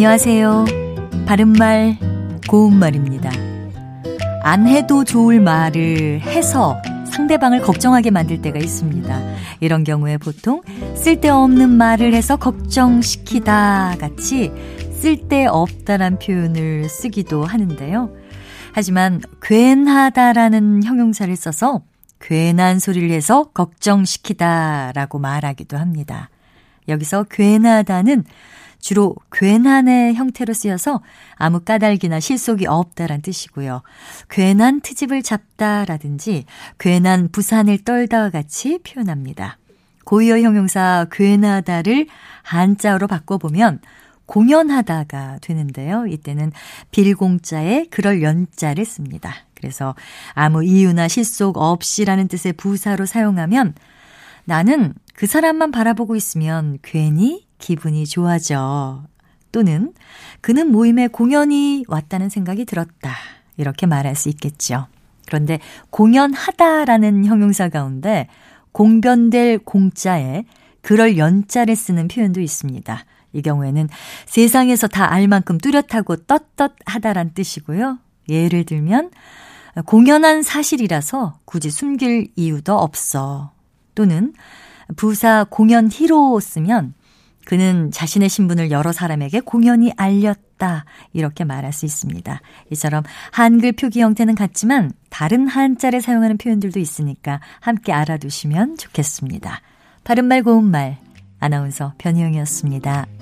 안녕하세요. 바른말, 고운말입니다. 안 해도 좋을 말을 해서 상대방을 걱정하게 만들 때가 있습니다. 이런 경우에 보통 쓸데없는 말을 해서 걱정시키다 같이 쓸데없다란 표현을 쓰기도 하는데요. 하지만 괜하다라는 형용사를 써서 괜한 소리를 해서 걱정시키다라고 말하기도 합니다. 여기서 괜하다는 주로 괜한의 형태로 쓰여서 아무 까닭이나 실속이 없다란 뜻이고요. 괜한 트집을 잡다라든지 괜한 부산을 떨다와 같이 표현합니다. 고유어 형용사 괜하다를 한자어로 바꿔보면 공연하다가 되는데요. 이때는 빌공자에 그럴 연자를 씁니다. 그래서 아무 이유나 실속 없이라는 뜻의 부사로 사용하면 나는 그 사람만 바라보고 있으면 괜히 기분이 좋아져. 또는 그는 모임에 공연이 왔다는 생각이 들었다. 이렇게 말할 수 있겠죠. 그런데 공연하다라는 형용사 가운데 공변될 공자에 그럴 연자를 쓰는 표현도 있습니다. 이 경우에는 세상에서 다 알 만큼 뚜렷하고 떳떳하다란 뜻이고요. 예를 들면 공연한 사실이라서 굳이 숨길 이유도 없어. 또는 부사 공연 히로 쓰면 그는 자신의 신분을 여러 사람에게 공연히 알렸다. 이렇게 말할 수 있습니다. 이처럼 한글 표기 형태는 같지만 다른 한자를 사용하는 표현들도 있으니까 함께 알아두시면 좋겠습니다. 바른말 고운말 아나운서 변희영이었습니다.